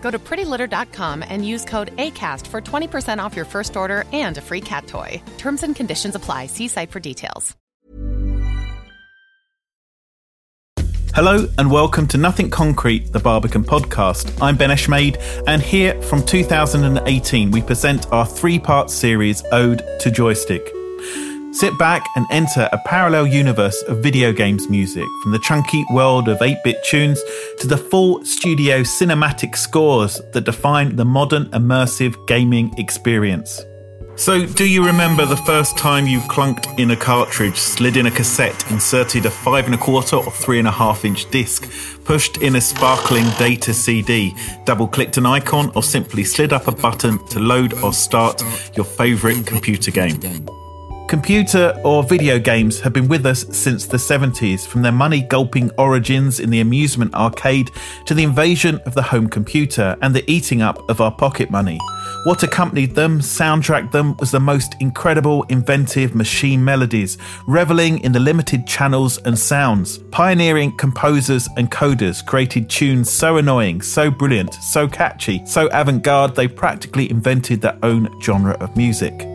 Go to prettylitter.com and use code ACAST for 20% off your first order and a free cat toy. Terms and conditions apply. See site for details. Hello and welcome to Nothing Concrete, the Barbican podcast. I'm Ben Eshmade, and here from 2018 we present our three part series, Ode to Joystick. Sit back and enter a parallel universe of video games music, from the chunky world of 8 bit tunes to the full studio cinematic scores that define the modern immersive gaming experience. So, do you remember the first time you clunked in a cartridge, slid in a cassette, inserted a five and a quarter or three and a half inch disc, pushed in a sparkling data CD, double clicked an icon, or simply slid up a button to load or start your favourite computer game? Computer or video games have been with us since the 70s, from their money gulping origins in the amusement arcade to the invasion of the home computer and the eating up of our pocket money. What accompanied them, soundtracked them, was the most incredible, inventive machine melodies, reveling in the limited channels and sounds. Pioneering composers and coders created tunes so annoying, so brilliant, so catchy, so avant garde they practically invented their own genre of music.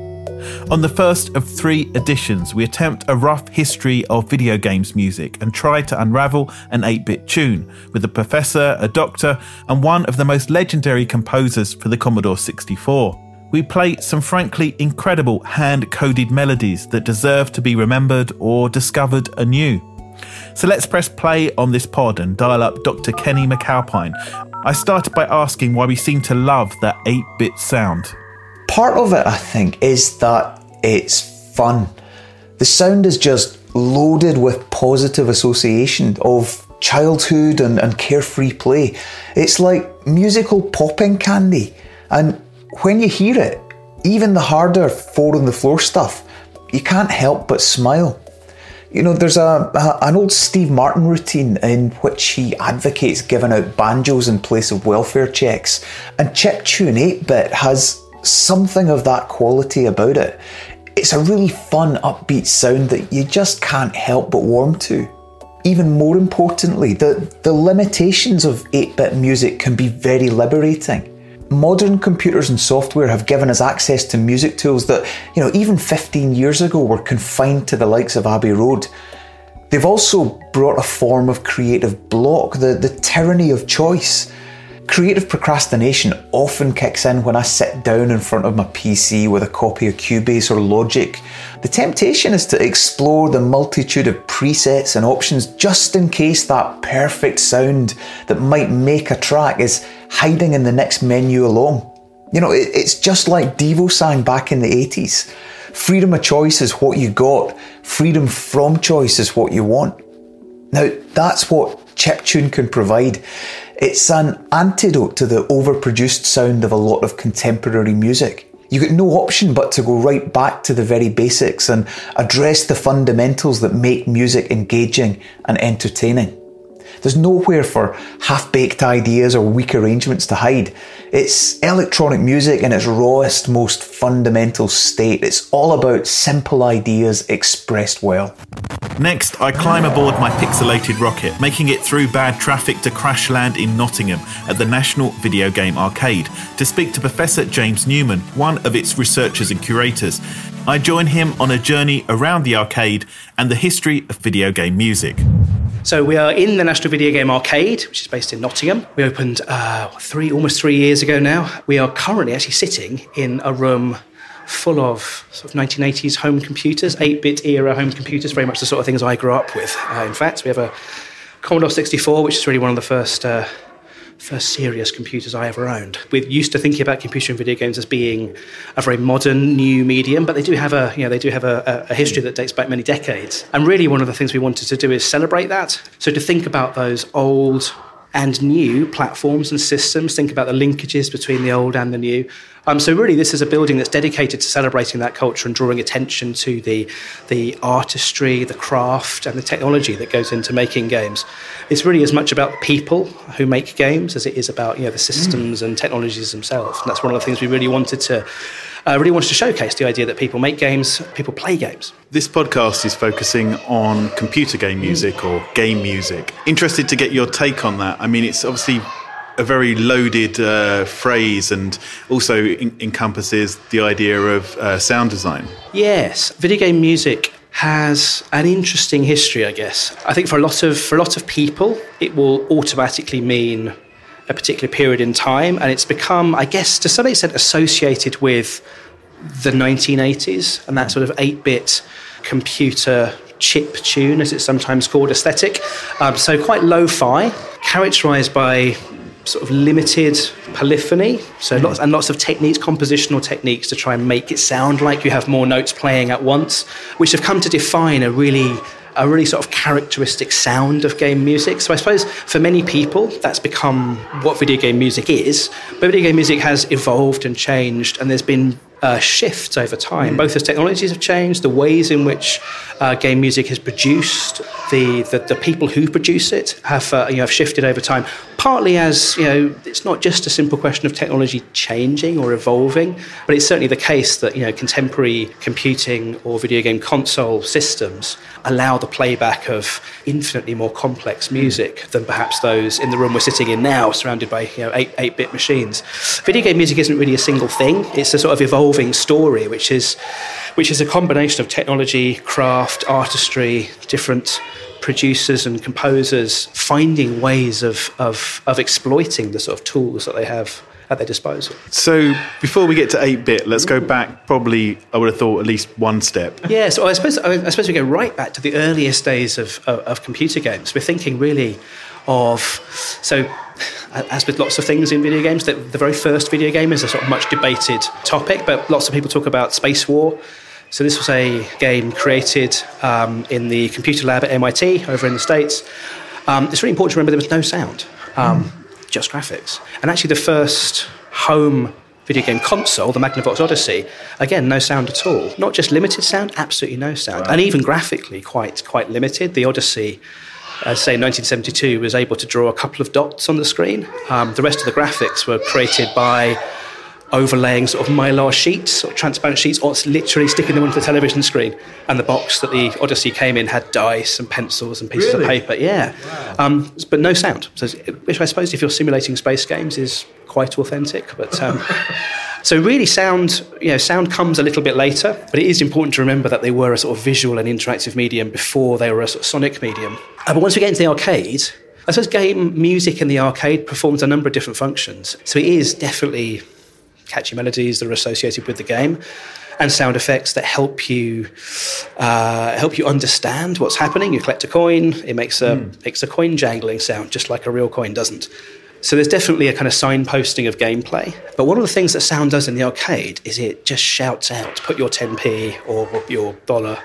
On the first of three editions, we attempt a rough history of video games music and try to unravel an 8 bit tune with a professor, a doctor, and one of the most legendary composers for the Commodore 64. We play some frankly incredible hand coded melodies that deserve to be remembered or discovered anew. So let's press play on this pod and dial up Dr. Kenny McAlpine. I started by asking why we seem to love that 8 bit sound. Part of it, I think, is that it's fun. The sound is just loaded with positive association of childhood and, and carefree play. It's like musical popping candy. And when you hear it, even the harder four on the floor stuff, you can't help but smile. You know, there's a, a, an old Steve Martin routine in which he advocates giving out banjos in place of welfare checks, and Chiptune 8-bit has something of that quality about it. It's a really fun, upbeat sound that you just can't help but warm to. Even more importantly, the, the limitations of 8 bit music can be very liberating. Modern computers and software have given us access to music tools that, you know, even 15 years ago were confined to the likes of Abbey Road. They've also brought a form of creative block, the, the tyranny of choice. Creative procrastination often kicks in when I sit down in front of my PC with a copy of Cubase or Logic. The temptation is to explore the multitude of presets and options just in case that perfect sound that might make a track is hiding in the next menu along. You know, it's just like Devo sang back in the 80s. Freedom of choice is what you got, freedom from choice is what you want. Now, that's what chiptune can provide. It's an antidote to the overproduced sound of a lot of contemporary music. You get no option but to go right back to the very basics and address the fundamentals that make music engaging and entertaining. There's nowhere for half baked ideas or weak arrangements to hide. It's electronic music in its rawest, most fundamental state. It's all about simple ideas expressed well. Next, I climb aboard my pixelated rocket, making it through bad traffic to crash land in Nottingham at the National Video Game Arcade to speak to Professor James Newman, one of its researchers and curators. I join him on a journey around the arcade and the history of video game music. So we are in the National Video Game Arcade, which is based in Nottingham. We opened uh, three, almost three years ago now. We are currently actually sitting in a room full of sort of 1980s home computers, 8-bit era home computers, very much the sort of things I grew up with. Uh, in fact, we have a Commodore 64, which is really one of the first uh, first serious computers I ever owned. We're used to thinking about computer and video games as being a very modern new medium, but they do have a you know they do have a, a, history that dates back many decades. And really, one of the things we wanted to do is celebrate that. So to think about those old and new platforms and systems, think about the linkages between the old and the new. Um, so really, this is a building that's dedicated to celebrating that culture and drawing attention to the the artistry, the craft, and the technology that goes into making games. It's really as much about the people who make games as it is about you know the systems mm. and technologies themselves. And that's one of the things we really wanted to I really wanted to showcase the idea that people make games, people play games. This podcast is focusing on computer game music or game music. Interested to get your take on that. I mean, it's obviously a very loaded uh, phrase and also in- encompasses the idea of uh, sound design. Yes, video game music has an interesting history, I guess. I think for a lot of for a lot of people, it will automatically mean a particular period in time, and it's become, I guess, to some extent associated with the 1980s and that sort of 8 bit computer chip tune, as it's sometimes called, aesthetic. Um, so quite lo fi, characterized by sort of limited polyphony, so lots and lots of techniques, compositional techniques to try and make it sound like you have more notes playing at once, which have come to define a really a really sort of characteristic sound of game music. So I suppose for many people, that's become what video game music is. But video game music has evolved and changed, and there's been uh, shifts over time, mm. both as technologies have changed, the ways in which uh, game music is produced, the, the, the people who produce it have uh, you know have shifted over time. Partly as you know, it's not just a simple question of technology changing or evolving, but it's certainly the case that you know contemporary computing or video game console systems allow the playback of infinitely more complex music than perhaps those in the room we're sitting in now, surrounded by you know eight eight bit machines. Video game music isn't really a single thing; it's a sort of evolving story, which is which is a combination of technology, craft, artistry, different producers and composers finding ways of, of, of exploiting the sort of tools that they have at their disposal. So before we get to 8-bit, let's go back probably, I would have thought, at least one step. Yeah, so I suppose, I suppose we go right back to the earliest days of, of, of computer games. We're thinking really of, so as with lots of things in video games, the, the very first video game is a sort of much debated topic, but lots of people talk about Spacewar. so this was a game created um, in the computer lab at MIT over in the States. Um, it's really important to remember there was no sound, um, mm. just graphics. And actually the first home video game console, the Magnavox Odyssey, again, no sound at all. Not just limited sound, absolutely no sound. And even graphically, quite, quite limited. The Odyssey, say, 1972, was able to draw a couple of dots on the screen. Um, the rest of the graphics were created by overlaying sort of mylar sheets or transparent sheets or literally sticking them onto the television screen. And the box that the Odyssey came in had dice and pencils and pieces really? of paper. Yeah. Wow. Um, but no sound. So, which I suppose if you're simulating space games is quite authentic. But. Um, So really, sound you know sound comes a little bit later, but it is important to remember that they were a sort of visual and interactive medium before they were a sort of sonic medium. Uh, but once we get into the arcade, I suppose game music in the arcade performs a number of different functions. So it is definitely catchy melodies that are associated with the game, and sound effects that help you uh, help you understand what's happening. You collect a coin; it makes a mm. makes a coin jangling sound, just like a real coin doesn't. So there's definitely a kind of signposting of gameplay. But one of the things that sound does in the arcade is it just shouts out, put your 10p or your dollar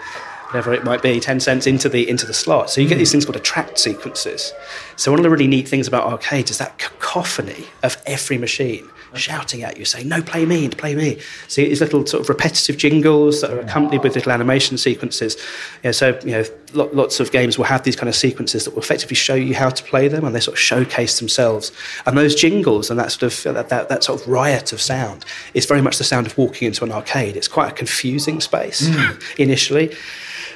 whatever it might be, 10 cents into the into the slot. So you get these things called attract sequences. So one of the really neat things about arcades is that cacophony of every machine shouting at you, saying, "No, play me, play me." So these little sort of repetitive jingles that are accompanied with little animation sequences. Yeah, so you know, lots of games will have these kind of sequences that will effectively show you how to play them, and they sort of showcase themselves. And those jingles and that sort of that, that, that sort of riot of sound is very much the sound of walking into an arcade. It's quite a confusing space mm. initially.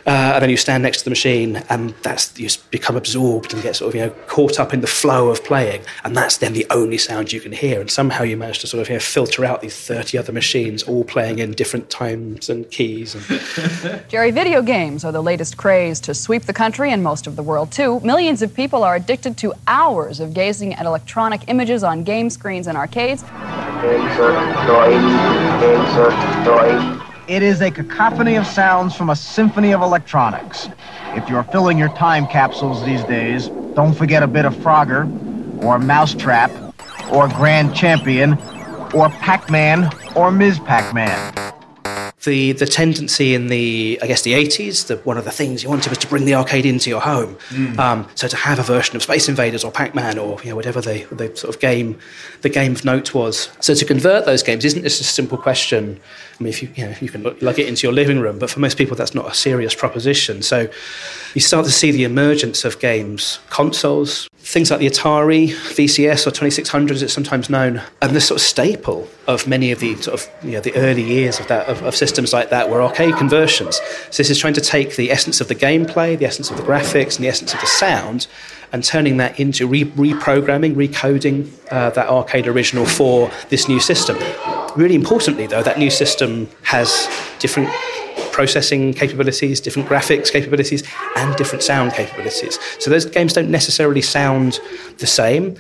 Uh, and then you stand next to the machine, and that's you become absorbed and get sort of you know caught up in the flow of playing, and that's then the only sound you can hear. And somehow you manage to sort of you know, filter out these thirty other machines, all playing in different times and keys. And... Jerry, video games are the latest craze to sweep the country and most of the world too. Millions of people are addicted to hours of gazing at electronic images on game screens and arcades. Insert toy. Insert toy. It is a cacophony of sounds from a symphony of electronics. If you're filling your time capsules these days, don't forget a bit of Frogger, or Mousetrap, or Grand Champion, or Pac-Man, or Ms. Pac-Man the the tendency in the I guess the 80s, the, one of the things you wanted was to bring the arcade into your home. Mm. Um, so to have a version of Space Invaders or Pac-Man or you know, whatever the, the sort of game the game of note was. So to convert those games isn't just a simple question. I mean, if you you know you can lug it into your living room, but for most people that's not a serious proposition. So you start to see the emergence of games consoles, things like the Atari VCS or 2600 as it's sometimes known, and the sort of staple of many of the sort of you know the early years of that of, of systems like that were arcade conversions. So this is trying to take the essence of the gameplay, the essence of the graphics, and the essence of the sound, and turning that into re- reprogramming, recoding uh, that arcade original for this new system. Really importantly, though, that new system has different processing capabilities, different graphics capabilities, and different sound capabilities. So those games don't necessarily sound the same.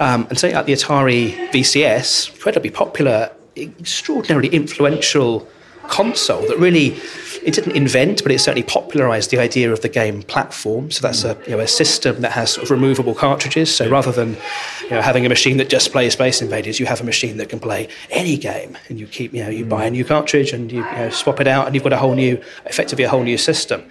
Um, and something like the Atari VCS, incredibly popular, extraordinarily influential console that really it didn't invent, but it certainly popularized the idea of the game platform. So that's a, you know, a system that has sort of removable cartridges. So rather than you know, having a machine that just plays Space Invaders, you have a machine that can play any game. And you keep, you know, you buy a new cartridge and you, you know, swap it out, and you've got a whole new, effectively a whole new system.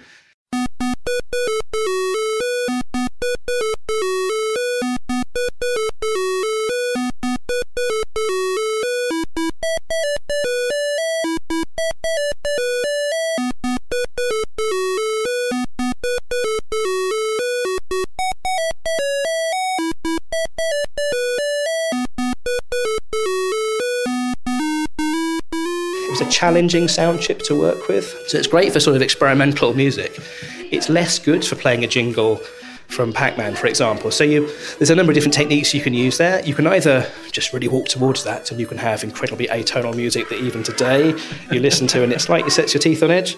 Challenging sound chip to work with. So it's great for sort of experimental music. It's less good for playing a jingle from Pac-Man, for example. So you, there's a number of different techniques you can use there. You can either just really walk towards that, and you can have incredibly atonal music that even today you listen to, and it's like it sets your teeth on edge.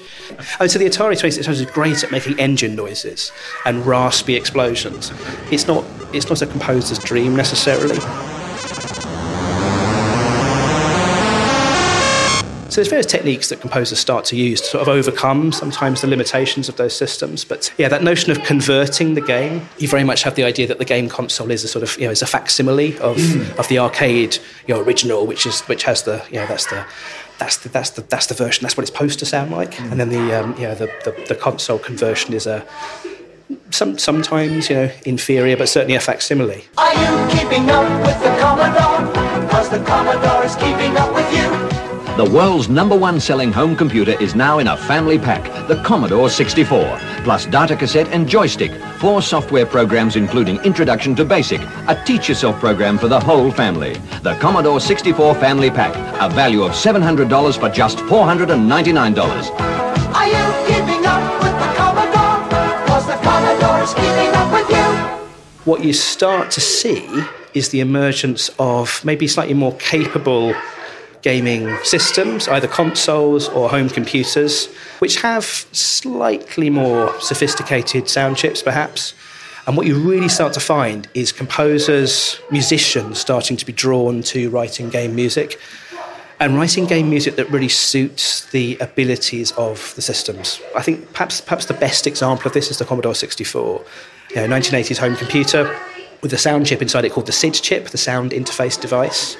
And so the Atari 2600 is great at making engine noises and raspy explosions. It's not, it's not a composer's dream necessarily. So there's various techniques that composers start to use to sort of overcome sometimes the limitations of those systems. But yeah, that notion of converting the game, you very much have the idea that the game console is a sort of you know is a facsimile of mm. of the arcade you know original, which is which has the you know that's the that's the that's the that's the version. That's what it's supposed to sound like. Mm. And then the um, you know the, the, the console conversion is a some, sometimes, you know, inferior, but certainly a facsimile. Are you keeping up with the Commodore? Because the Commodore is keeping up with you. The world's number one selling home computer is now in a family pack, the Commodore 64, plus data cassette and joystick, four software programs including Introduction to Basic, a teach yourself program for the whole family. The Commodore 64 Family Pack, a value of $700 for just $499. Are you keeping up with the Commodore? Cause the Commodore is up with you. What you start to see is the emergence of maybe slightly more capable gaming systems, either consoles or home computers, which have slightly more sophisticated sound chips, perhaps. And what you really start to find is composers, musicians starting to be drawn to writing game music and writing game music that really suits the abilities of the systems. I think perhaps, perhaps the best example of this is the Commodore 64, you know, 1980s home computer with a sound chip inside it called the SID chip, the sound interface device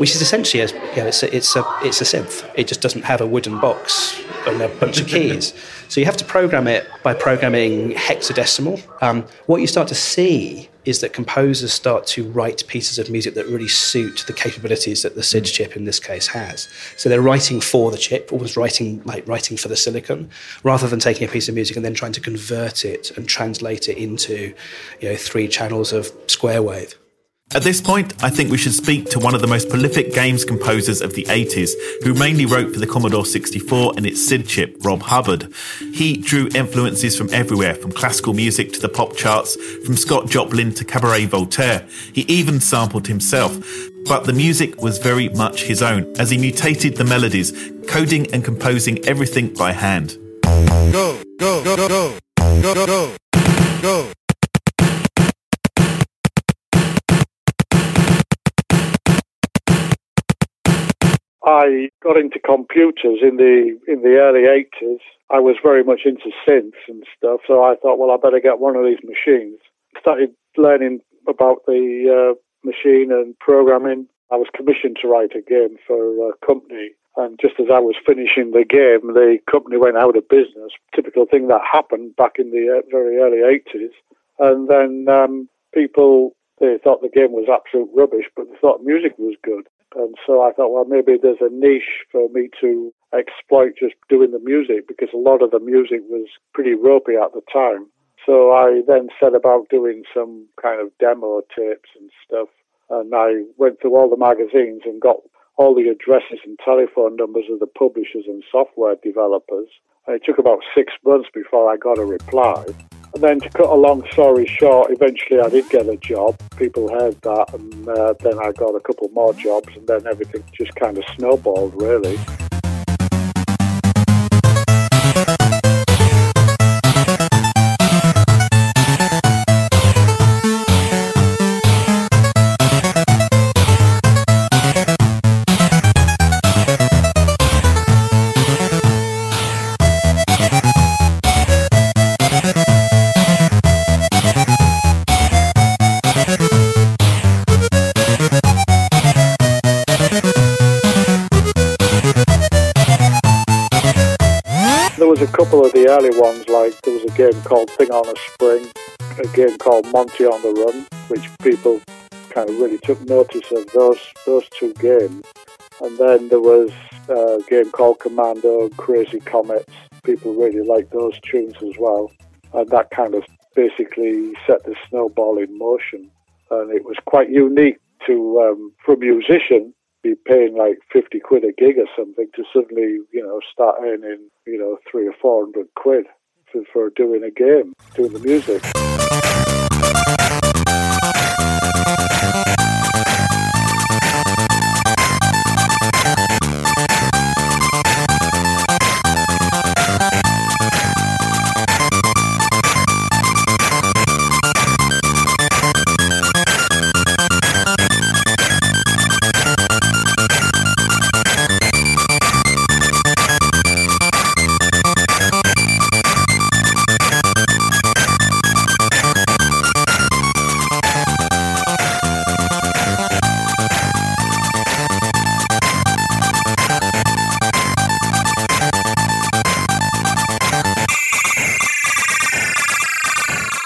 which is essentially a, you know, it's a, it's a it's a synth. It just doesn't have a wooden box and a bunch of keys. So you have to program it by programming hexadecimal. Um, what you start to see is that composers start to write pieces of music that really suit the capabilities that the SID chip in this case has. So they're writing for the chip, almost writing like writing for the silicon, rather than taking a piece of music and then trying to convert it and translate it into, you know, three channels of square wave. At this point, I think we should speak to one of the most prolific games composers of the 80s, who mainly wrote for the Commodore 64 and its SID chip, Rob Hubbard. He drew influences from everywhere, from classical music to the pop charts, from Scott Joplin to Cabaret Voltaire. He even sampled himself. But the music was very much his own, as he mutated the melodies, coding and composing everything by hand. Go, go, go, go, go, go, go, go. I got into computers in the in the early 80s. I was very much into synths and stuff, so I thought, well, I better get one of these machines. Started learning about the uh, machine and programming. I was commissioned to write a game for a company, and just as I was finishing the game, the company went out of business. Typical thing that happened back in the uh, very early 80s. And then um, people they thought the game was absolute rubbish, but they thought music was good. And so I thought, well, maybe there's a niche for me to exploit just doing the music because a lot of the music was pretty ropey at the time. So I then set about doing some kind of demo tapes and stuff. And I went through all the magazines and got all the addresses and telephone numbers of the publishers and software developers. And it took about six months before I got a reply. And then to cut a long story short, eventually I did get a job. People heard that, and uh, then I got a couple more jobs, and then everything just kind of snowballed, really. Game called Thing on a Spring, a game called Monty on the Run, which people kind of really took notice of those those two games. And then there was a game called Commando Crazy Comets. People really liked those tunes as well. And that kind of basically set the snowball in motion. And it was quite unique to, um, for a musician, be paying like 50 quid a gig or something to suddenly, you know, start earning, you know, three or 400 quid for, doing a game, doing the music.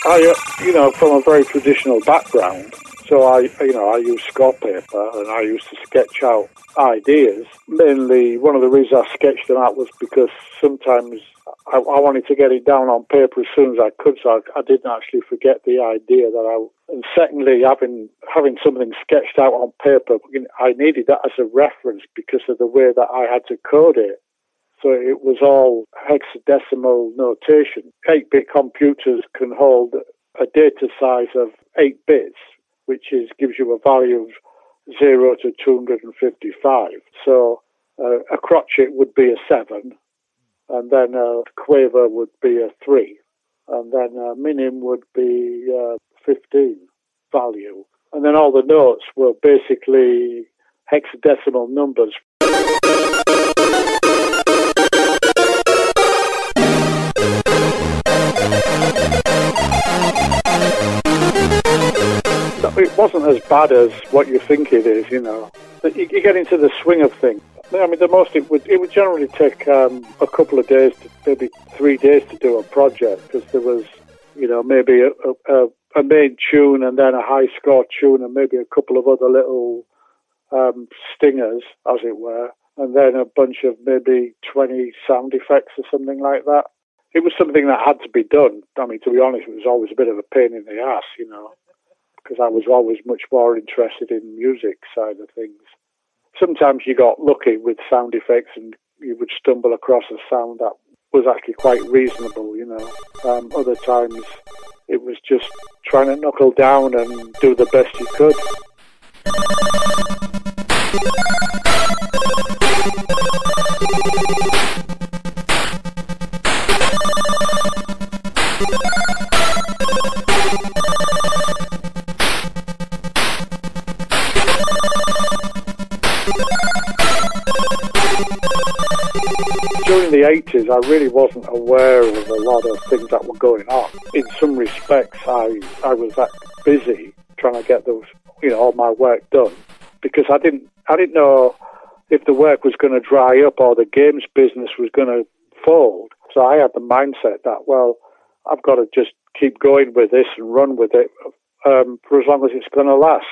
Uh, know, from a very traditional background. So I, you know, I use score paper and I used to sketch out ideas. Mainly, one of the reasons I sketched them out was because sometimes I, I wanted to get it down on paper as soon as I could, so I, I didn't actually forget the idea that I. And secondly, having having something sketched out on paper, I needed that as a reference because of the way that I had to code it. So it was all hexadecimal notation. 8 bit computers can hold a data size of 8 bits, which is gives you a value of 0 to 255. So uh, a crotchet would be a 7, and then a quaver would be a 3, and then a minim would be uh, 15 value. And then all the notes were basically hexadecimal numbers. Wasn't as bad as what you think it is, you know. You, you get into the swing of things. I mean, the most it would it would generally take um, a couple of days, to, maybe three days to do a project because there was, you know, maybe a, a, a, main tune and then a high score tune and maybe a couple of other little um, stingers, as it were, and then a bunch of maybe twenty sound effects or something like that. It was something that had to be done. I mean, to be honest, it was always a bit of a pain in the ass, you know because I was always much more interested in music side of things. Sometimes you got lucky with sound effects and you would stumble across a sound that was actually quite reasonable, you know. Um, other times it was just trying to knuckle down and do the best you could. Is I really wasn't aware of a lot of things that were going on. In some respects, I I was that busy trying to get those you know all my work done because I didn't I didn't know if the work was going to dry up or the games business was going to fold. So I had the mindset that well, I've got to just keep going with this and run with it um, for as long as it's going to last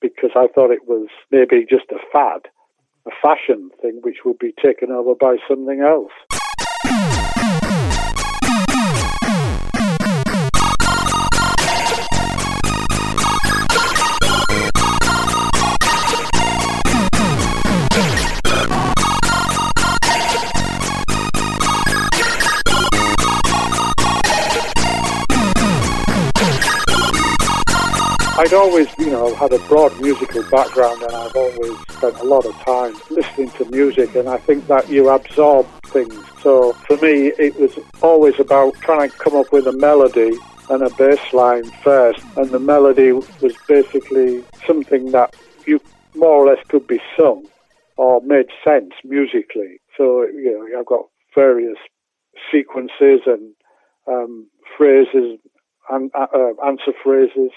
because I thought it was maybe just a fad, a fashion thing which would be taken over by something else. I'd always, you know, had a broad musical background and I've always spent a lot of time listening to music and I think that you absorb things. So for me, it was always about trying to come up with a melody and a bass line first. And the melody was basically something that you more or less could be sung or made sense musically. So, you know, I've got various sequences and um, phrases and uh, answer phrases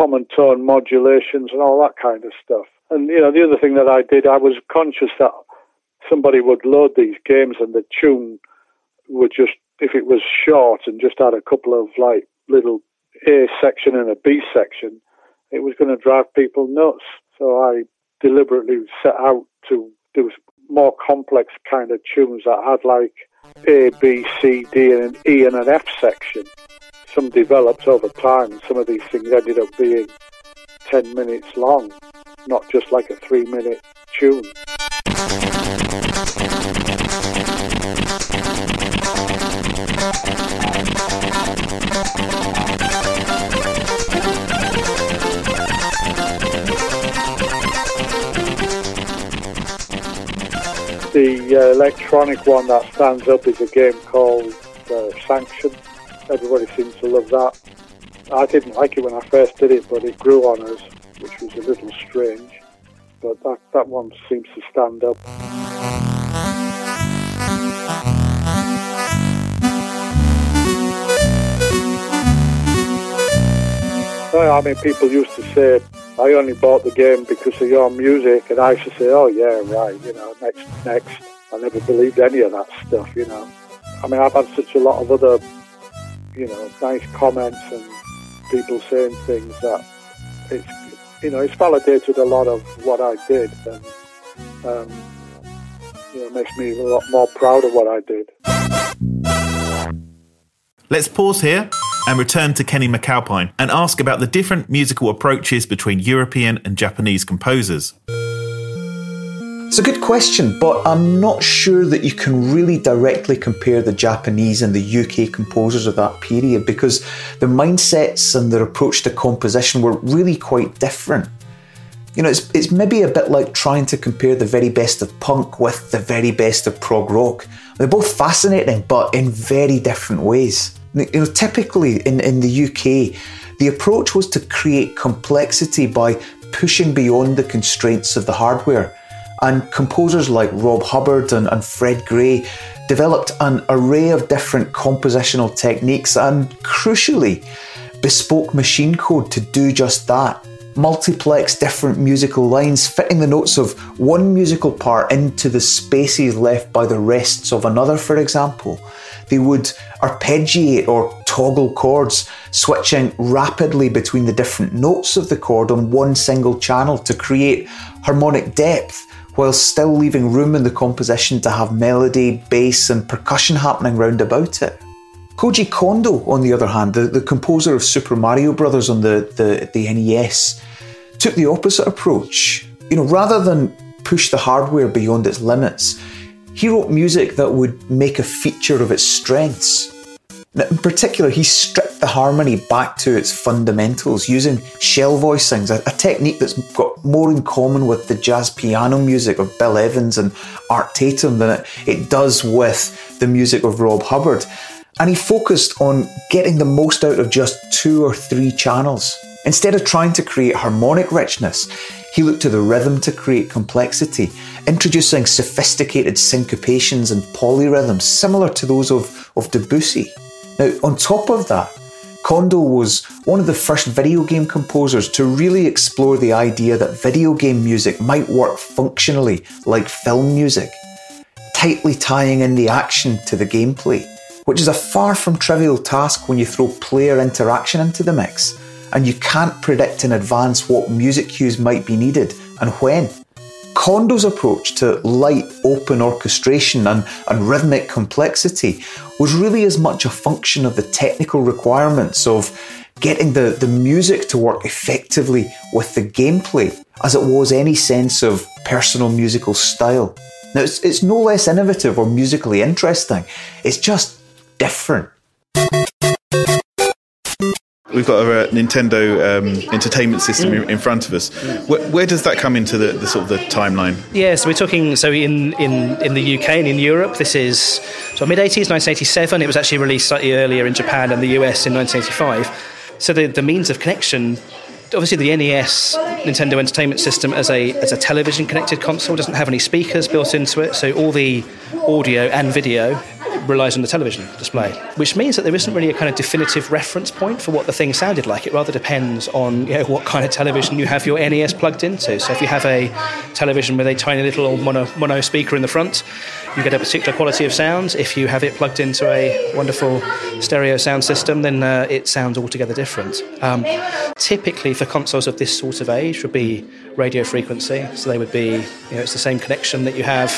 common tone modulations and all that kind of stuff. And you know, the other thing that I did, I was conscious that somebody would load these games and the tune would just, if it was short and just had a couple of like little A section and a B section, it was going to drive people nuts. So I deliberately set out to do more complex kind of tunes that had like A, B, C, D, and an E and an F section some developed over time. Some of these things ended up being 10 minutes long, not just like a three minute tune. The uh, electronic one that stands up is a game called uh, Sanxion everybody seems to love that. I didn't like it when I first did it, but it grew on us, which was a little strange. But that, that one seems to stand up. I mean, people used to say, I only bought the game because of your music, and I used to say, oh, yeah, right, you know, next, next. I never believed any of that stuff, you know. I mean, I've had such a lot of other you know, nice comments and people saying things that it's, you know, it's validated a lot of what I did and, um, you know, makes me a lot more proud of what I did. Let's pause here and return to Kenny McAlpine and ask about the different musical approaches between European and Japanese composers. It's a good question, but I'm not sure that you can really directly compare the Japanese and the UK composers of that period because their mindsets and their approach to composition were really quite different. You know, it's, it's maybe a bit like trying to compare the very best of punk with the very best of prog rock. They're both fascinating, but in very different ways. You know, typically in, in the UK, the approach was to create complexity by pushing beyond the constraints of the hardware and composers like Rob Hubbard and, and Fred Gray developed an array of different compositional techniques and, crucially, bespoke machine code to do just that. Multiplex different musical lines, fitting the notes of one musical part into the spaces left by the rests of another, for example. They would arpeggiate or toggle chords, switching rapidly between the different notes of the chord on one single channel to create harmonic depth while still leaving room in the composition to have melody, bass, and percussion happening round about it. Koji Kondo, on the other hand, the, the composer of Super Mario Bros. on the, the, the NES, took the opposite approach. You know, rather than push the hardware beyond its limits, he wrote music that would make a feature of its strengths. In particular, he stripped the harmony back to its fundamentals using shell voicings, a, technique that's got more in common with the jazz piano music of Bill Evans and Art Tatum than it, it does with the music of Rob Hubbard. And he focused on getting the most out of just two or three channels. Instead of trying to create harmonic richness, he looked to the rhythm to create complexity, introducing sophisticated syncopations and polyrhythms similar to those of, of Debussy. Now, on top of that, Kondo was one of the first video game composers to really explore the idea that video game music might work functionally like film music, tightly tying in the action to the gameplay, which is a far from trivial task when you throw player interaction into the mix, and you can't predict in advance what music cues might be needed and when. Kondo's approach to light, open orchestration and, and rhythmic complexity was really as much a function of the technical requirements of getting the, the music to work effectively with the gameplay as it was any sense of personal musical style. Now, it's, it's no less innovative or musically interesting, it's just different. We've got a, Nintendo um, Entertainment System in, in front of us. Where, where does that come into the, the sort of the timeline? Yeah, so we're talking. So in, in, in the UK and in Europe, this is so mid 80s, 1987. It was actually released slightly earlier in Japan and the US in 1985. So the, the means of connection, obviously the NES Nintendo Entertainment System as a as a television connected console doesn't have any speakers built into it. So all the audio and video relies on the television display, which means that there isn't really a kind of definitive reference point for what the thing sounded like. It rather depends on you know, what kind of television you have your NES plugged into. So if you have a television with a tiny little mono, mono speaker in the front, you get a particular quality of sound. If you have it plugged into a wonderful stereo sound system, then uh, it sounds altogether different. Um, typically, for consoles of this sort of age, would be radio frequency. So they would be, you know, it's the same connection that you have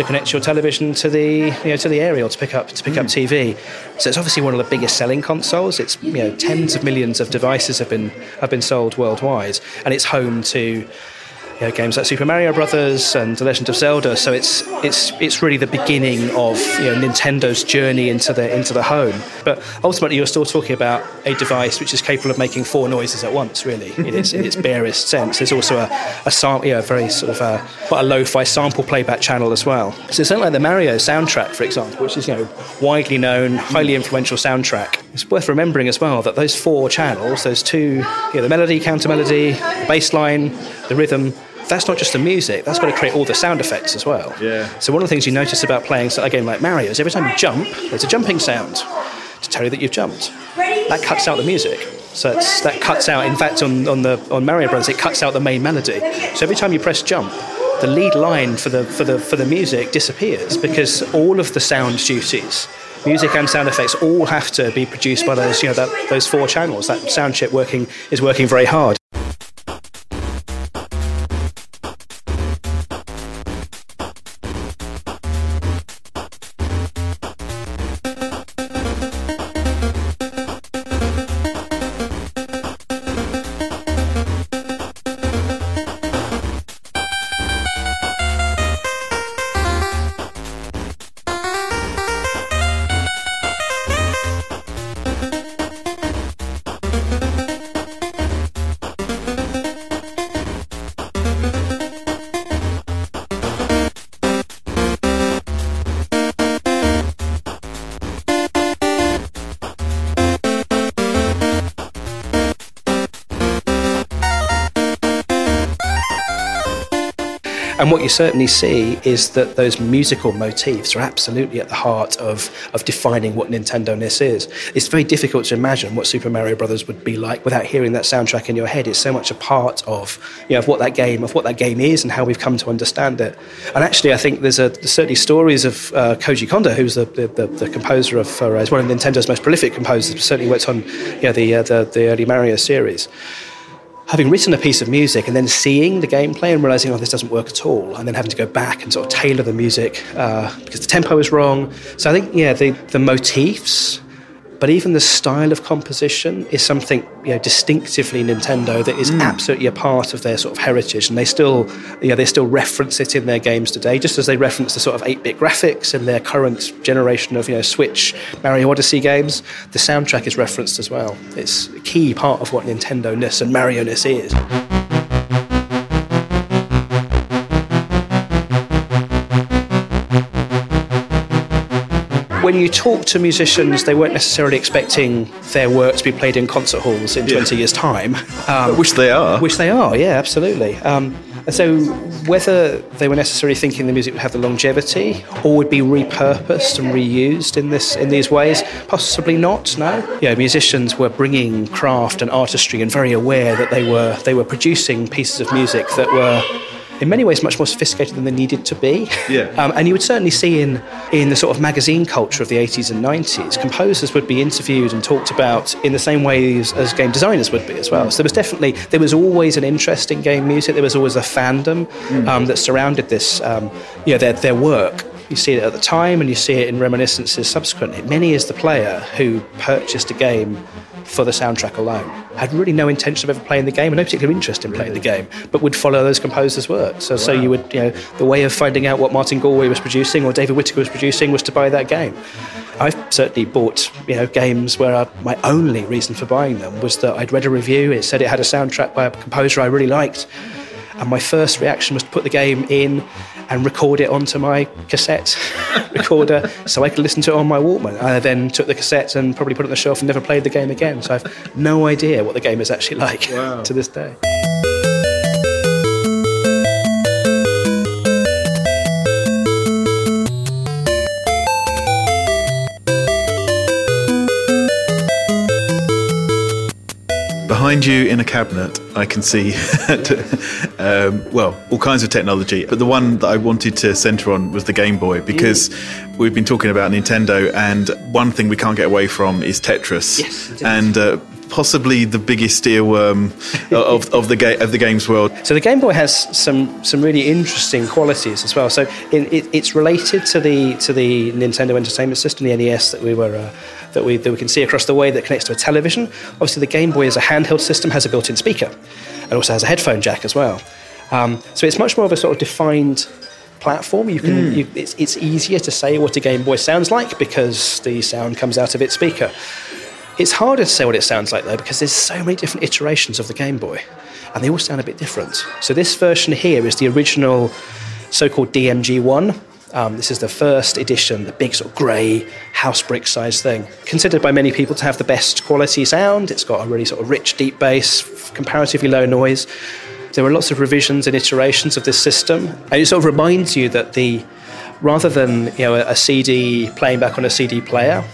to connect your television to the you know to the aerial to pick up to pick up hmm. TV. So it's obviously one of the biggest selling consoles. It's you know tens of millions of devices have been have been sold worldwide, and it's home to you know, games like Super Mario Brothers and The Legend of Zelda. So it's it's it's really the beginning of you know, Nintendo's journey into the into the home. But ultimately, you're still talking about a device which is capable of making four noises at once. Really, in its in its barest sense. There's also a a, sam- yeah, very sort of a, quite a lo-fi sample playback channel as well. So something like the Mario soundtrack, for example, which is you know widely known, highly influential soundtrack. It's worth remembering as well that those four channels, those two, you know, the melody, counter melody, the bass line, the rhythm that's not just the music, that's got to create all the sound effects as well. Yeah. So one of the things you notice about playing a game like Mario is every time you jump, there's a jumping sound to tell you that you've jumped. That cuts out the music. So that cuts out, in fact, on, on, the, on Mario Brothers, it cuts out the main melody. So every time you press jump, the lead line for the, for the, for the music disappears because all of the sound duties music and sound effects all have to be produced by those you know that, those four channels that sound chip working is working very hard And what you certainly see is that those musical motifs are absolutely at the heart of, of defining what Nintendo NES is. It's very difficult to imagine what Super Mario Brothers would be like without hearing that soundtrack in your head. It's so much a part of, you know, of what that game of what that game is and how we've come to understand it. And actually, I think there's, a, certainly stories of uh, Koji Kondo, who's the, the, the, the composer of, uh, is one of Nintendo's most prolific composers, certainly worked on you know, the, uh, the, the early Mario series having written a piece of music and then seeing the gameplay and realizing, oh, this doesn't work at all, and then having to go back and sort of tailor the music uh, because the tempo is wrong. So I think, yeah, the, the motifs, but even the style of composition is something you know, distinctively Nintendo that is mm. absolutely a part of their sort of heritage, and they still, you know, they still reference it in their games today, just as they reference the sort of 8-bit graphics in their current generation of you know Switch, Mario Odyssey games. The soundtrack is referenced as well. It's a key part of what Nintendo ness and Mario ness is. When you talk to musicians, they weren't necessarily expecting their work to be played in concert halls in 20 years' time. Um, which they are. Which they are, yeah, absolutely. Um, and so, whether they were necessarily thinking the music would have the longevity or would be repurposed and reused in this in these ways, possibly not. No, yeah, musicians were bringing craft and artistry and very aware that they were they were producing pieces of music that were in many ways much more sophisticated than they needed to be. Yeah. Um, and you would certainly see in, in the sort of magazine culture of the 80s and 90s, composers would be interviewed and talked about in the same ways as game designers would be as well. So there was definitely, there was always an interest in game music. There was always a fandom um, that surrounded this, um, you know, their, their work. You see it at the time and you see it in reminiscences subsequently. Many is the player who purchased a game for the soundtrack alone. Had really no intention of ever playing the game and no particular interest in playing the game, but would follow those composers' work. So, so you would, you know, the way of finding out what Martin Galway was producing or David Whittaker was producing was to buy that game. I've certainly bought, you know, games where I, my only reason for buying them was that I'd read a review. It said it had a soundtrack by a composer I really liked, and my first reaction was to put the game in and record it onto my cassette recorder so I could listen to it on my Walkman. I then took the cassette and probably put it on the shelf and never played the game again. So I've no idea what the game is actually like to this day. Behind you in a cabinet, I can see, um, well, all kinds of technology. But the one that I wanted to centre on was the Game Boy because we've been talking about Nintendo, and one thing we can't get away from is Tetris. Yes, and uh, possibly the biggest earworm of, of the ga- of the games world. So the Game Boy has some some really interesting qualities as well. So in, it, it's related to the to the Nintendo Entertainment System, the NES that we were. Uh, that we, that we can see across the way that connects to a television. Obviously, the Game Boy is a handheld system, has a built in speaker, and also has a headphone jack as well. Um, so it's much more of a sort of defined platform. You can, you, it's, it's easier to say what a Game Boy sounds like because the sound comes out of its speaker. It's harder to say what it sounds like though because there's so many different iterations of the Game Boy, and they all sound a bit different. So this version here is the original so-called DMG one. Um, this is the first edition, the big sort of grey house brick size thing. Considered by many people to have the best quality sound. It's got a really sort of rich, deep bass, comparatively low noise. There were lots of revisions and iterations of this system, and it sort of reminds you that the rather than you know a, a CD playing back on a CD player,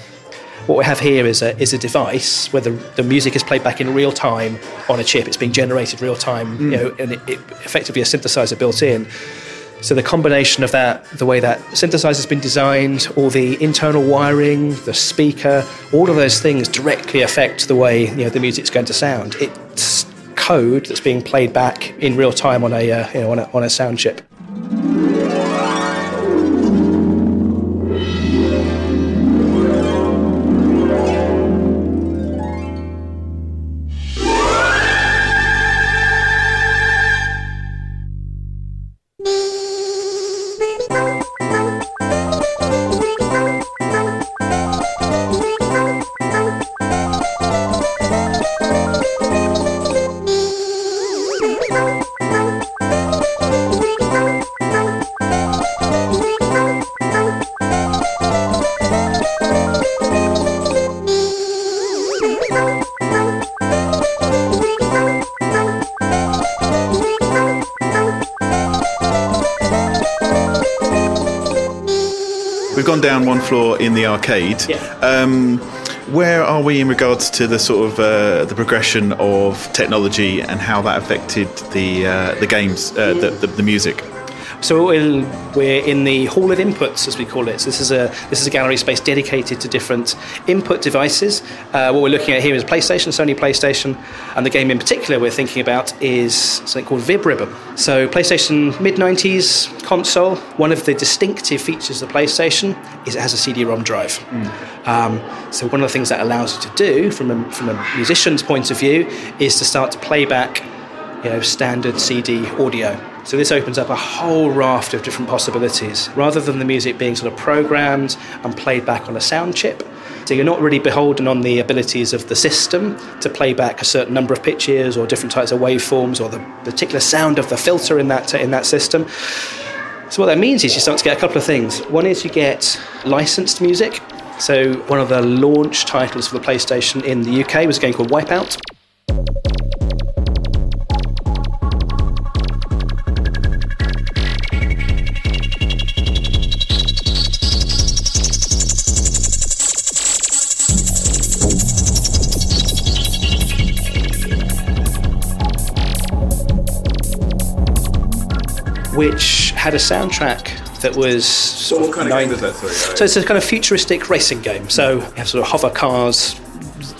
what we have here is a, is a device where the, the music is played back in real time on a chip. It's being generated real time, you know, and it, it effectively a synthesizer built in. So the combination of that, the way that synthesizer's been designed, all the internal wiring, the speaker, all of those things directly affect the way you know the music's going to sound. It's code that's being played back in real time on a uh, you know on a, on a sound chip. Um, where are we in regards to the sort of uh, the progression of technology and how that affected the uh, the games, uh, the, the the music? So we're in the Hall of Inputs, as we call it. So this is a this is a gallery space dedicated to different input devices. Uh, what we're looking at here is PlayStation, Sony PlayStation, and the game in particular we're thinking about is something called Vib Ribbon. So PlayStation mid '90s console. One of the distinctive features of the PlayStation is it has a CD-ROM drive. Um, so one of the things that allows you to do, from a, from a musician's point of view, is to start to play back you know, standard CD audio. So this opens up a whole raft of different possibilities. Rather than the music being sort of programmed and played back on a sound chip, so you're not really beholden on the abilities of the system to play back a certain number of pitches or different types of waveforms or the particular sound of the filter in that in that system. So what that means is you start to get a couple of things. One is you get licensed music. So one of the launch titles for the PlayStation in the UK was a game called Wipeout. Which had a soundtrack that was sort What of kind of nine- game is that? Sorry. So it's a kind of futuristic racing game. So you have sort of hover cars.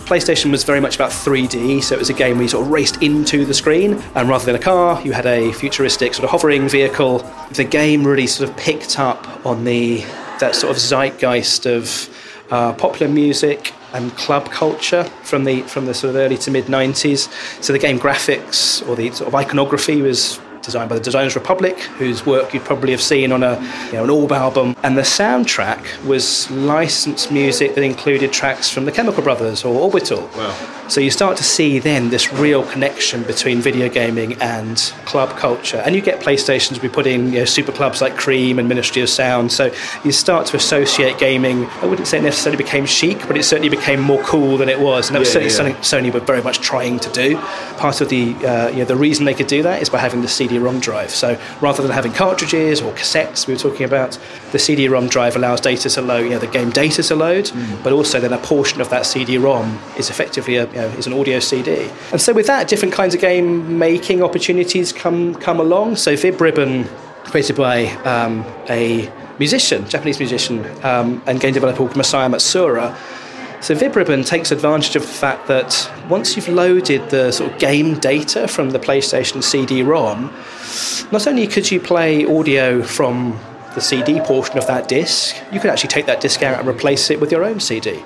PlayStation was very much about 3D, so it was a game where you sort of raced into the screen, and rather than a car, you had a futuristic sort of hovering vehicle. The game really sort of picked up on the that sort of zeitgeist of uh, popular music and club culture from the from the sort of early to mid 90s. So the game graphics or the sort of iconography was designed by the Designers Republic, whose work you'd probably have seen on a you know, an Orb album. And the soundtrack was licensed music that included tracks from the Chemical Brothers or Orbital. Wow. So you start to see then this real connection between video gaming and club culture. And you get PlayStations, we put in you know, super clubs like Cream and Ministry of Sound. So you start to associate gaming. I wouldn't say it necessarily became chic, but it certainly became more cool than it was. And that was Yeah, certainly yeah. something Sony were very much trying to do. Part of the uh, you know, the reason they could do that is by having the CD-ROM drive. So rather than having cartridges or cassettes, we were talking about, the CD-ROM drive allows data to load, you know, the game data to load, but also then a portion of that CD-ROM is effectively a, you know, is an audio CD. And so with that, different kinds of game making opportunities come come along. So Vib Ribbon, created by um, a musician, Japanese musician, um, and game developer called Masaya Matsuura. So VibRibbon takes advantage of the fact that once you've loaded the sort of game data from the PlayStation CD-ROM, not only could you play audio from the CD portion of that disc, you could actually take that disc out and replace it with your own CD.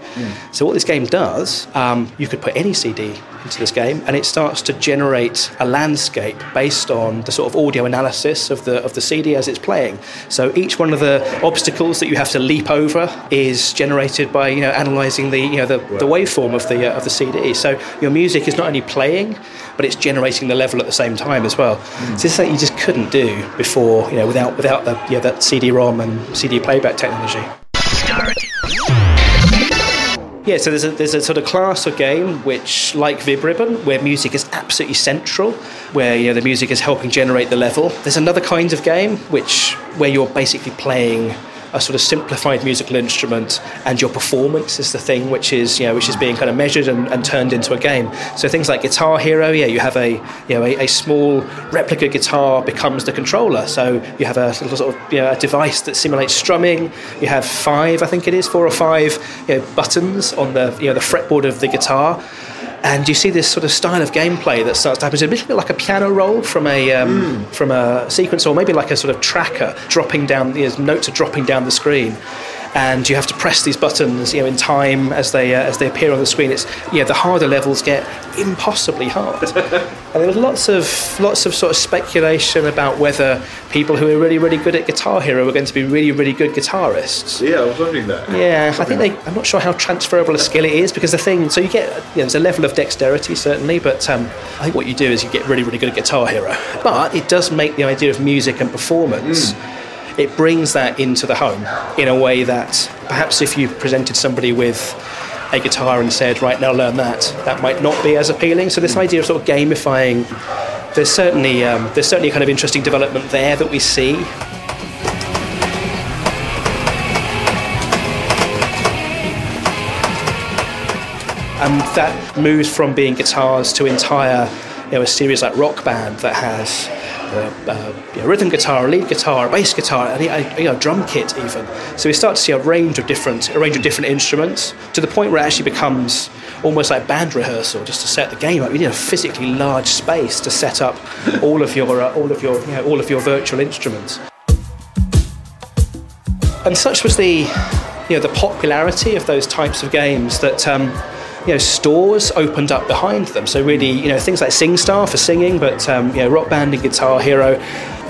So what this game does, um, you could put any CD into this game, and it starts to generate a landscape based on the sort of audio analysis of the of the CD as it's playing. So each one of the obstacles that you have to leap over is generated by you know analysing the you know the, the waveform of the uh, of the CD. So your music is not only playing, but it's generating the level at the same time as well. Mm. So this is something you just couldn't do before, you know, without without the know, that CD-ROM and CD playback technology. Yeah, so there's a, there's a sort of class of game which, like VibRibbon, where music is absolutely central, where you know the music is helping generate the level. There's another kind of game which where you're basically playing a sort of simplified musical instrument, and your performance is the thing which is you know which is being kind of measured and, and turned into a game. So things like Guitar Hero, yeah, you have a you know a, a small replica guitar becomes the controller. So you have a sort of you know, a device that simulates strumming. You have five, I think it is, four or five you know, buttons on the you know the fretboard of the guitar. And you see this sort of style of gameplay that starts to happen. It's a little bit like a piano roll from a um, from a sequence, or maybe like a sort of tracker dropping down. You know, notes are dropping down the screen, and you have to press these buttons, you know, in time as they uh, as they appear on the screen. It's you know, the harder levels get impossibly hard. and there was lots of lots of sort of speculation about whether people who are really really good at Guitar Hero were going to be really really good guitarists. Yeah, I was wondering that. Yeah, I think they. I'm not sure how transferable a skill it is because the thing. So you get, you know, there's a level of dexterity certainly, but um, I think what you do is you get really, really good at Guitar Hero. But it does make the idea of music and performance. It brings that into the home in a way that perhaps if you presented somebody with a guitar and said, "Right now, learn that," that might not be as appealing. So this idea of sort of gamifying. There's certainly um, there's certainly a kind of interesting development there that we see. and that moves from being guitars to entire, you know, a series like Rock Band that has uh, rhythm guitar, a lead guitar, a bass guitar, and a, you know, drum kit even. So we start to see a range of different, a range of different instruments to the point where it actually becomes almost like band rehearsal just to set the game up. You need a physically large space to set up all of your, uh, all of your, you know, all of your virtual instruments. And such was the, you know, the popularity of those types of games that. Um, you know, stores opened up behind them. So really, you know, things like SingStar for singing, but um, you know, Rock Band and Guitar Hero.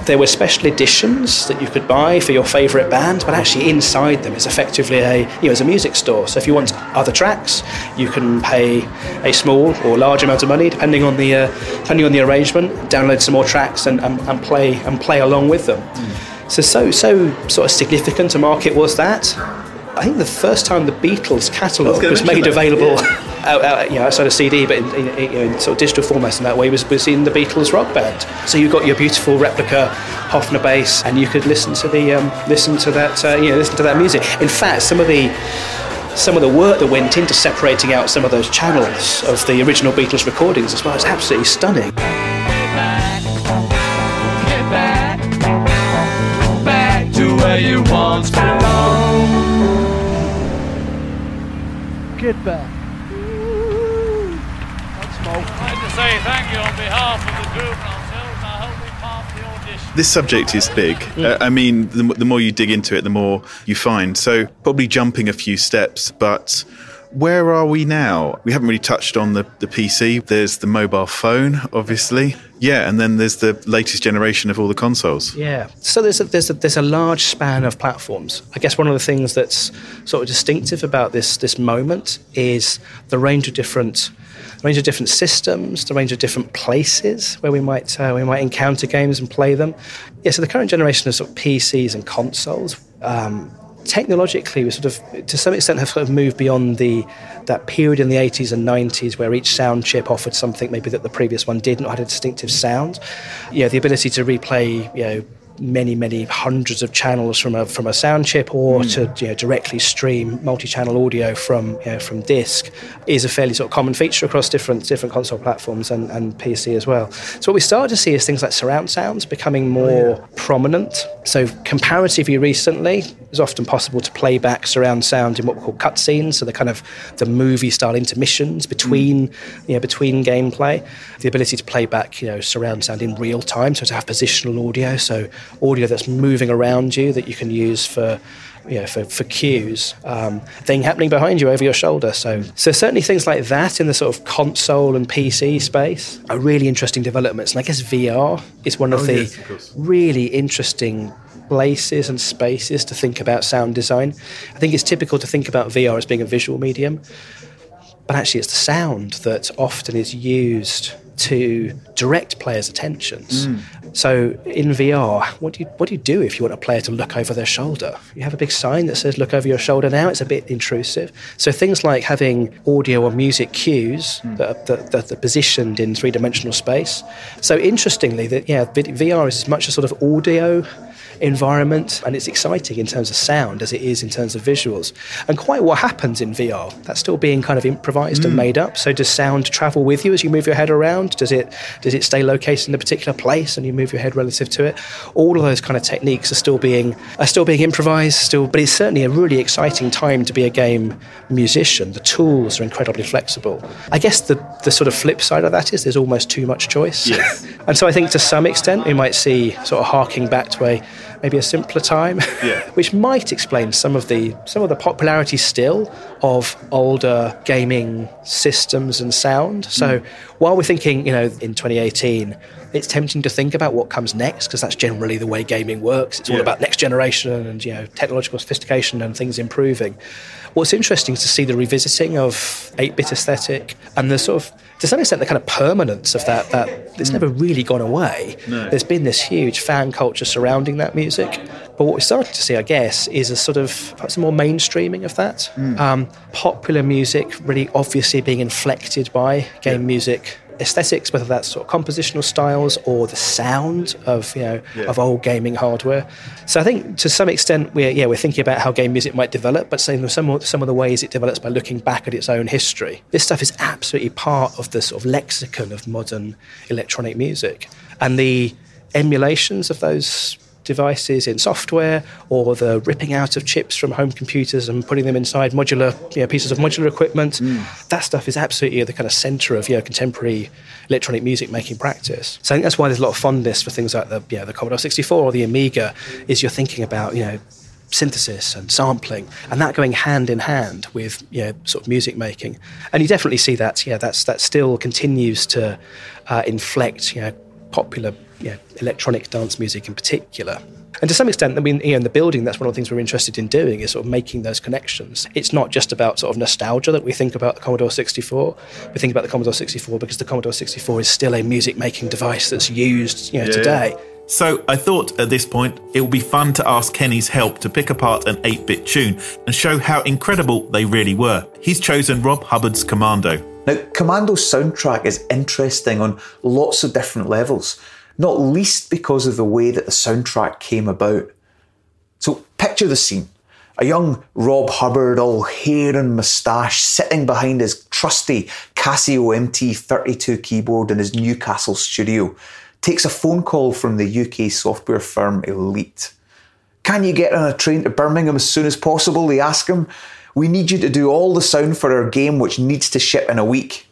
There were special editions that you could buy for your favourite band, but actually inside them is effectively a you know, it's a music store. So if you want other tracks, you can pay a small or large amount of money, depending on the uh, depending on the arrangement. Download some more tracks and, and, and play and play along with them. So so so sort of significant a market was that. I think the first time the Beatles catalogue gonna was made that, available yeah. out, out, you know, outside of CD, but in, in, in, in sort of digital formats in that way, was, was in the Beatles rock band. So you got your beautiful replica Hofner bass, and you could listen to the um, listen to that uh, you know listen to that music. In fact, some of the some of the work that went into separating out some of those channels of the original Beatles recordings as well is absolutely stunning. Back to where you once belonged. Get back. I'd like to say thank you on behalf of the group and ourselves. I hope we pass the audition. This subject is big. Uh, I mean, the, the more you dig into it, the more you find. So, probably jumping a few steps, but where are we now? We haven't really touched on the, the PC. There's the mobile phone, obviously. Yeah, and then there's the latest generation of all the consoles. Yeah. So there's a, there's a, there's a large span of platforms. I guess one of the things that's sort of distinctive about this this moment is the range of different range of different systems, the range of different places where we might uh, we might encounter games and play them. Yeah. So the current generation of sort of PCs and consoles. Um, technologically we sort of to some extent have sort of moved beyond the that period in the 80s and 90s where each sound chip offered something maybe that the previous one didn't or had a distinctive sound. You know the ability to replay you know many many hundreds of channels from a from a sound chip or hmm. to you know, directly stream multi-channel audio from you know, from disc is a fairly sort of common feature across different different console platforms and, and PC as well. So what we started to see is things like surround sounds becoming oh, more prominent. So comparatively recently, it was often possible to play back surround sound in what we call cutscenes, so the kind of the movie style intermissions hmm. between you know between gameplay. The ability to play back you know surround sound in real time, so to have positional audio, so audio that's moving around you that you can use for you know, for, for cues, um, thing happening behind you over your shoulder. So, so certainly things like that in the sort of console and PC space are really interesting developments. And I guess VR is one of Oh, the yes, of really interesting places and spaces to think about sound design. I think it's typical to think about VR as being a visual medium, but actually it's the sound that often is used to direct players' attentions. So in VR, what do you what do you do if you want a player to look over their shoulder? You have a big sign that says "Look over your shoulder." Now it's a bit intrusive. So things like having audio or music cues hmm. that, are, that, that are positioned in three dimensional space. So interestingly, that yeah, VR is as much a sort of audio environment and it's exciting in terms of sound as it is in terms of visuals. And quite what happens in VR, that's still being kind of improvised and mm. made up. So does sound travel with you as you move your head around? Does it does it stay located in a particular place and you move your head relative to it? All of those kind of techniques are still being are still being improvised still, but it's certainly a really exciting time to be a game musician. The tools are incredibly flexible. I guess the the sort of flip side of that is there's almost too much choice. Yes. and so I think to some extent we might see sort of harking back to a maybe a simpler time, Yeah. which might explain some of the some of the popularity still of older gaming systems and sound. So mm. while we're thinking, you know, in 2018, it's tempting to think about what comes next because that's generally the way gaming works. It's all about next generation and you know technological sophistication and things improving. What's interesting is to see the revisiting of 8-bit aesthetic and the sort of, to some extent, the kind of permanence of that. That it's never really gone away. No. There's been this huge fan culture surrounding that music. But what we're starting to see, I guess, is a sort of perhaps a more mainstreaming of that. Um, popular music really obviously being inflected by game music aesthetics, whether that's sort of compositional styles or the sound of you know Yeah. of old gaming hardware. So I think to some extent we're yeah we're thinking about how game music might develop, but saying some of- some of the ways it develops by looking back at its own history. This stuff is absolutely part of the sort of lexicon of modern electronic music, and the emulations of those devices in software or the ripping out of chips from home computers and putting them inside modular you know, pieces of modular equipment. That stuff is absolutely at the kind of center of you know, contemporary electronic music making practice. So I think that's why there's a lot of fondness for things like the, you know, the Commodore 64 or the Amiga is you're thinking about you know synthesis and sampling and that going hand in hand with you know sort of music making. And you definitely see that yeah that's that still continues to uh, inflect you know popular you know, electronic dance music in particular and to some extent, I mean, you know, in the building, that's one of the things we're interested in doing is sort of making those connections. It's not just about sort of nostalgia that we think about the Commodore 64. We think about the Commodore 64 because the Commodore 64 is still a music-making device that's used, you know, Yeah. today. So I thought at this point it would be fun to ask Kenny's help to pick apart an 8 bit tune and show how incredible they really were. He's chosen Rob Hubbard's Commando. Now, Commando's soundtrack is interesting on lots of different levels, not least because of the way that the soundtrack came about. So, picture the scene. A young Rob Hubbard, all hair and moustache, sitting behind his trusty Casio MT32 keyboard in his Newcastle studio, takes a phone call from the UK software firm Elite. Can you get on a train to Birmingham as soon as possible? They ask him. We need you to do all the sound for our game, which needs to ship in a week.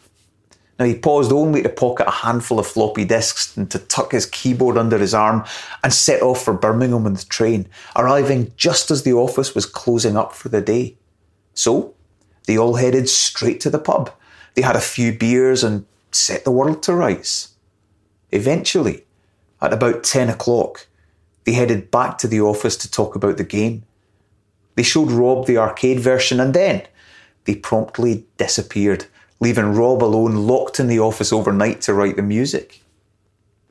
Now, he paused only to pocket a handful of floppy disks and to tuck his keyboard under his arm and set off for Birmingham on the train, arriving just as the office was closing up for the day. So, they all headed straight to the pub. They had a few beers and set the world to rights. Eventually, at about 10 o'clock, they headed back to the office to talk about the game. They showed Rob the arcade version and then they promptly disappeared, leaving Rob alone locked in the office overnight to write the music.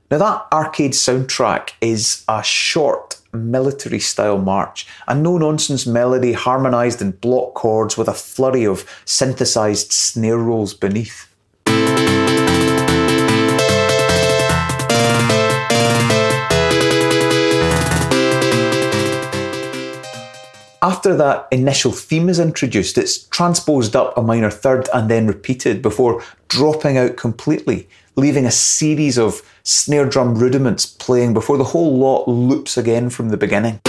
Now, that arcade soundtrack is a short military style march, a no nonsense melody harmonised in block chords with a flurry of synthesised snare rolls beneath. After that initial theme is introduced, it's transposed up a minor third and then repeated before dropping out completely, leaving a series of snare drum rudiments playing before the whole lot loops again from the beginning.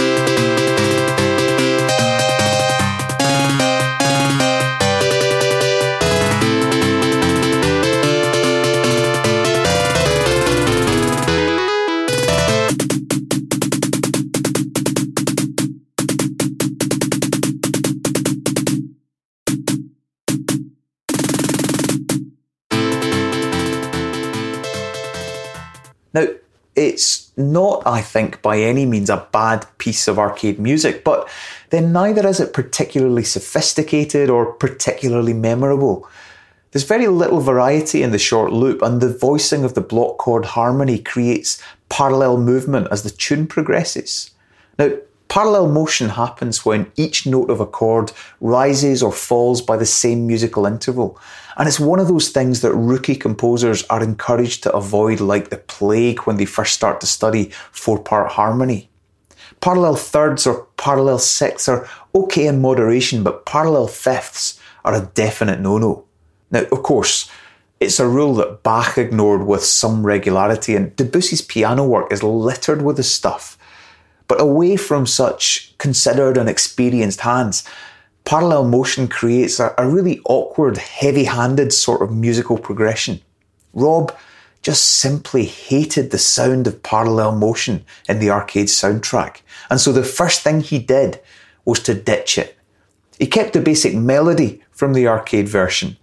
Not, I think, by any means a bad piece of arcade music, but then neither is it particularly sophisticated or particularly memorable. There's very little variety in the short loop, and the voicing of the block chord harmony creates parallel movement as the tune progresses. Now, parallel motion happens when each note of a chord rises or falls by the same musical interval, and it's one of those things that rookie composers are encouraged to avoid like the plague when they first start to study four part harmony. Parallel thirds or parallel sixths are okay in moderation, but parallel fifths are a definite no no. Now, of course, it's a rule that Bach ignored with some regularity, and Debussy's piano work is littered with this stuff. But away from such considered and experienced hands, parallel motion creates a, a really awkward, heavy handed sort of musical progression. Rob just simply hated the sound of parallel motion in the arcade soundtrack, and so the first thing he did was to ditch it. He kept the basic melody from the arcade version.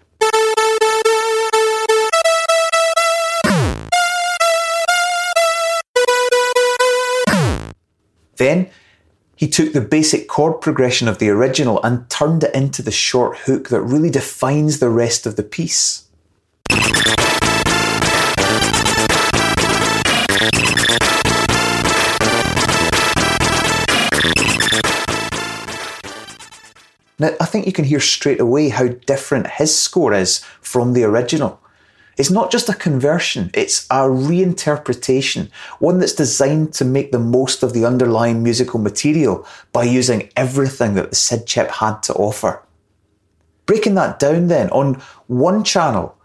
Then he took the basic chord progression of the original and turned it into the short hook that really defines the rest of the piece. Now, I think you can hear straight away how different his score is from the original. It's not just a conversion, it's a reinterpretation, one that's designed to make the most of the underlying musical material by using everything that the SID chip had to offer. Breaking that down then, on one channel,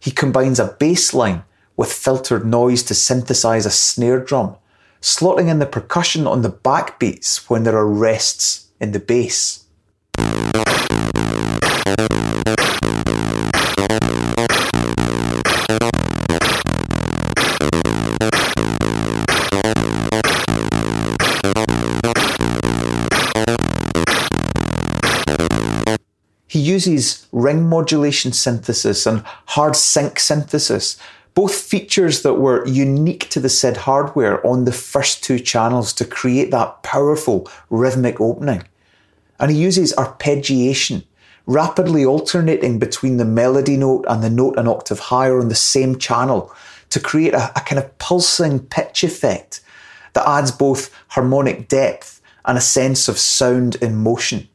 he combines a bass line with filtered noise to synthesize a snare drum, slotting in the percussion on the backbeats when there are rests in the bass. He uses ring modulation synthesis and hard sync synthesis, both features that were unique to the SID hardware on the first two channels to create that powerful rhythmic opening. And he uses arpeggiation, rapidly alternating between the melody note and the note an octave higher on the same channel to create a, a kind of pulsing pitch effect that adds both harmonic depth and a sense of sound in motion.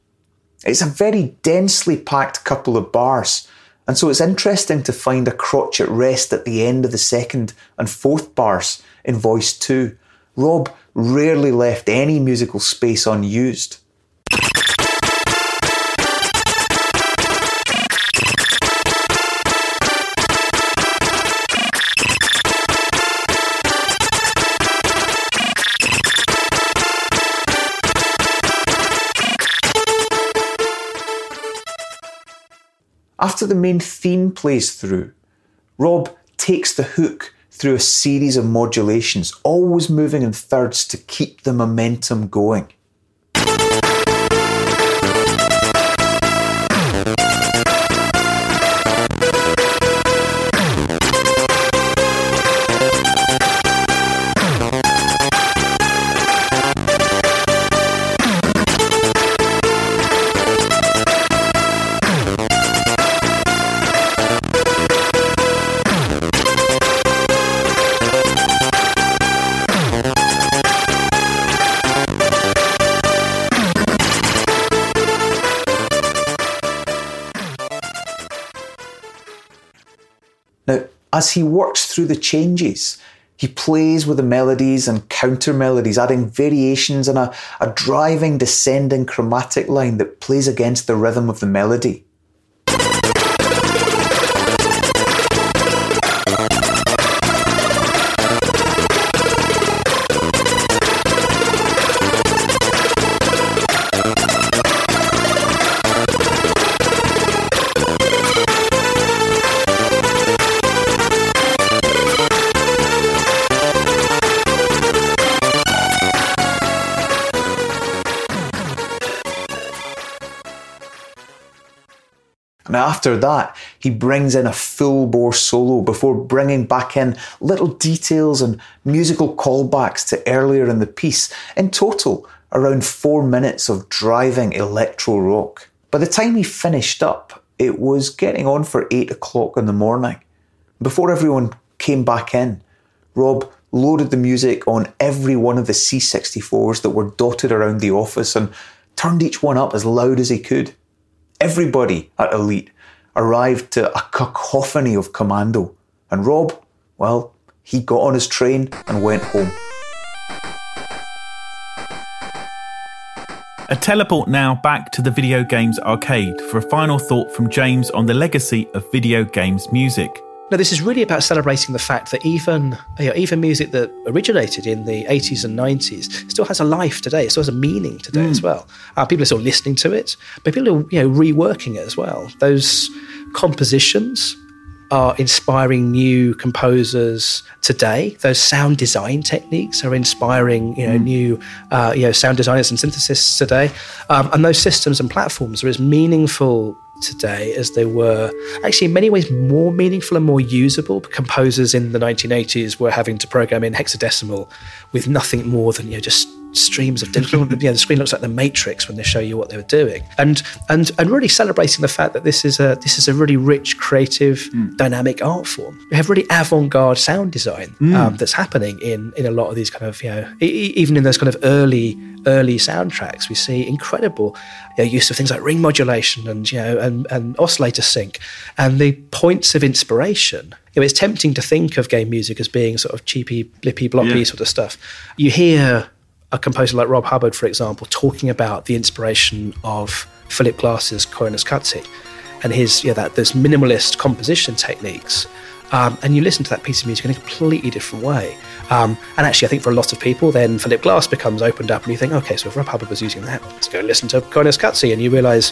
It's a very densely packed couple of bars, and so it's interesting to find a crotchet rest at the end of the second and fourth bars in Voice 2. Rob rarely left any musical space unused. After the main theme plays through, Rob takes the hook through a series of modulations, always moving in thirds to keep the momentum going. As he works through the changes, he plays with the melodies and counter melodies, adding variations and a, a driving descending chromatic line that plays against the rhythm of the melody. After that, he brings in a full bore solo before bringing back in little details and musical callbacks to earlier in the piece. In total, around four minutes of driving electro rock. By the time he finished up, it was getting on for eight o'clock in the morning. Before everyone came back in, Rob loaded the music on every one of the C64s that were dotted around the office and turned each one up as loud as he could. Everybody at Elite arrived to a cacophony of commando, and Rob, well, he got on his train and went home. A teleport now back to the video games arcade for a final thought from James on the legacy of video games music. No, this is really about celebrating the fact that even you know, even music that originated in the 80s and 90s still has a life today. It still has a meaning today as well. Uh, people are still listening to it, but people are you know reworking it as well. Those compositions are inspiring new composers today. Those sound design techniques are inspiring, you know, new, uh, you know, sound designers and synthesists today. Um, and those systems and platforms are as meaningful today as they were actually in many ways more meaningful and more usable. Composers in the 1980s were having to program in hexadecimal with nothing more than you know just streams of digital. you know, the screen looks like the Matrix when they show you what they were doing, and and and really celebrating the fact that this is a this is a really rich, creative, dynamic art form. We have really avant-garde sound design um, that's happening in in a lot of these kind of you know e- even in those kind of early early soundtracks, we see incredible you know, use of things like ring modulation and you know and, and oscillator sync, and the points of inspiration. You know, it's tempting to think of game music as being sort of cheapy, blippy, bloppy Yeah. sort of stuff. You hear a composer like Rob Hubbard, for example, talking about the inspiration of Philip Glass's Cutsy and his yeah that those minimalist composition techniques. Um, and you listen to that piece of music in a completely different way. Um, and actually, I think for a lot of people, then Philip Glass becomes opened up, and you think, okay, so if Rob Hubbard was using that, let's go listen to Cutsy, and you realise,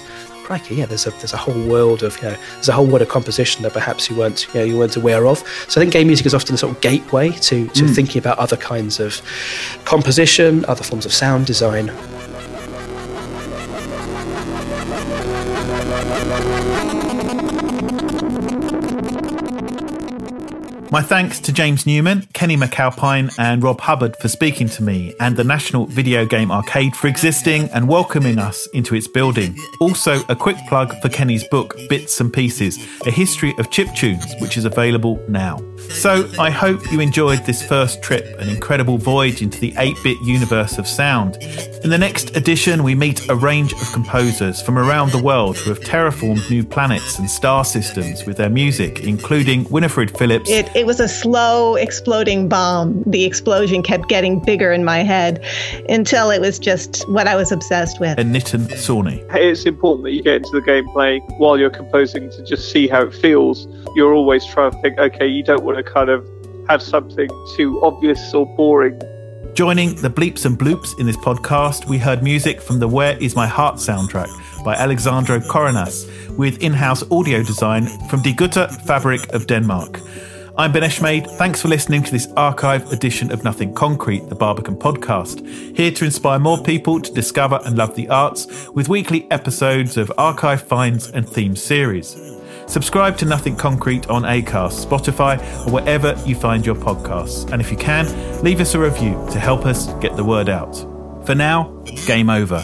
crikey, yeah, there's a there's a whole world of you know, there's a whole world of composition that perhaps you weren't you know you weren't aware of. So I think game music is often a sort of gateway to to Mm. thinking about other kinds of composition, other forms of sound design. My thanks to James Newman, Kenny McAlpine, and Rob Hubbard for speaking to me, and the National Video Game Arcade for existing and welcoming us into its building. Also, a quick plug for Kenny's book, Bits and Pieces A History of Chip Tunes, which is available now. So, I hope you enjoyed this first trip, an incredible voyage into the 8 bit universe of sound. In the next edition, we meet a range of composers from around the world who have terraformed new planets and star systems with their music, including Winifred Phillips. It, it was a slow exploding bomb. The explosion kept getting bigger in my head until it was just what I was obsessed with. And Nitin Sawhney. It's important that you get into the gameplay while you're composing to just see how it feels. You're always trying to think, okay, you don't want to kind of have something too obvious or boring. Joining the bleeps and bloops in this podcast, we heard music from the Where Is My Heart soundtrack by Alexandro Coronas, with in house audio design from Die Gute Fabrik of Denmark. I'm Ben Eshmade. Thanks for listening to this archive edition of Nothing Concrete, the Barbican podcast. Here to inspire more people to discover and love the arts with weekly episodes of archive finds and theme series. Subscribe to Nothing Concrete on Acast, Spotify, or wherever you find your podcasts. And if you can, leave us a review to help us get the word out. For now, game over.